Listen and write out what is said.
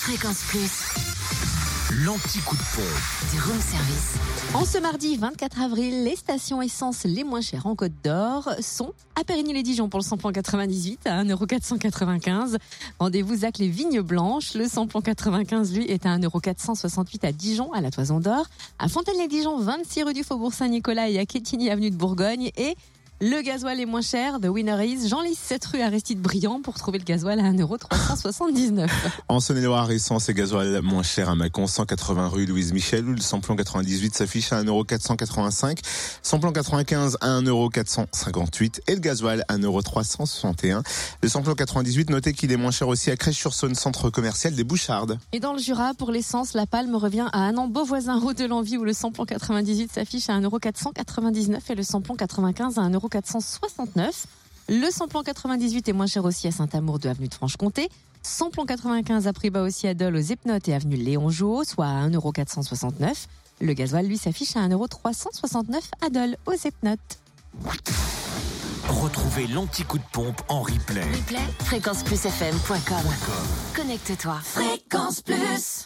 Fréquence Plus, L'anti-coup de pompe. du room service. En ce mardi 24 avril, les stations essence les moins chères en Côte d'Or sont à Périgny-les-Dijon pour le samplon 98 à 1,495€. Rendez-vous Zac les Vignes Blanches. Le samplon 95, lui, est à 1,468€ à Dijon, à la Toison d'Or. À Fontaine-les-Dijon, 26 rue du Faubourg Saint-Nicolas et à Quetigny, avenue de Bourgogne. Et le gasoil est moins cher, The Winner is Jean-Lys 7 rue Aristide Briand pour trouver le gasoil à 1,379€. En Saône-et-Loire, essence et gasoil moins cher à Mâcon, 180 rue Louise Michel, où le samplon 98 s'affiche à 1,485€, samplon 95 à 1,458€ et le gasoil à 1,361€. Le samplon 98, notez qu'il est moins cher aussi à Crèche-sur-Saône, centre commercial des Bouchardes. Et dans le Jura, pour l'essence, la palme revient à un an Beauvoisin, route de l'Envie, où le samplon 98 s'affiche à 1,499€ et le samplon 95 à 1,469€. Le samplon 98 est moins cher aussi à Saint-Amour de avenue de Franche-Comté. Samplon 95 à prix bas aussi à Dole aux Epnotes et avenue Léon Jouot, soit à 1,469€. Le gasoil, lui, s'affiche à 1,369€ à Dole aux Epnotes. Retrouvez l'anti-coup de pompe en replay. Replay, fréquenceplusfm.com. Connecte-toi. Fréquence Plus.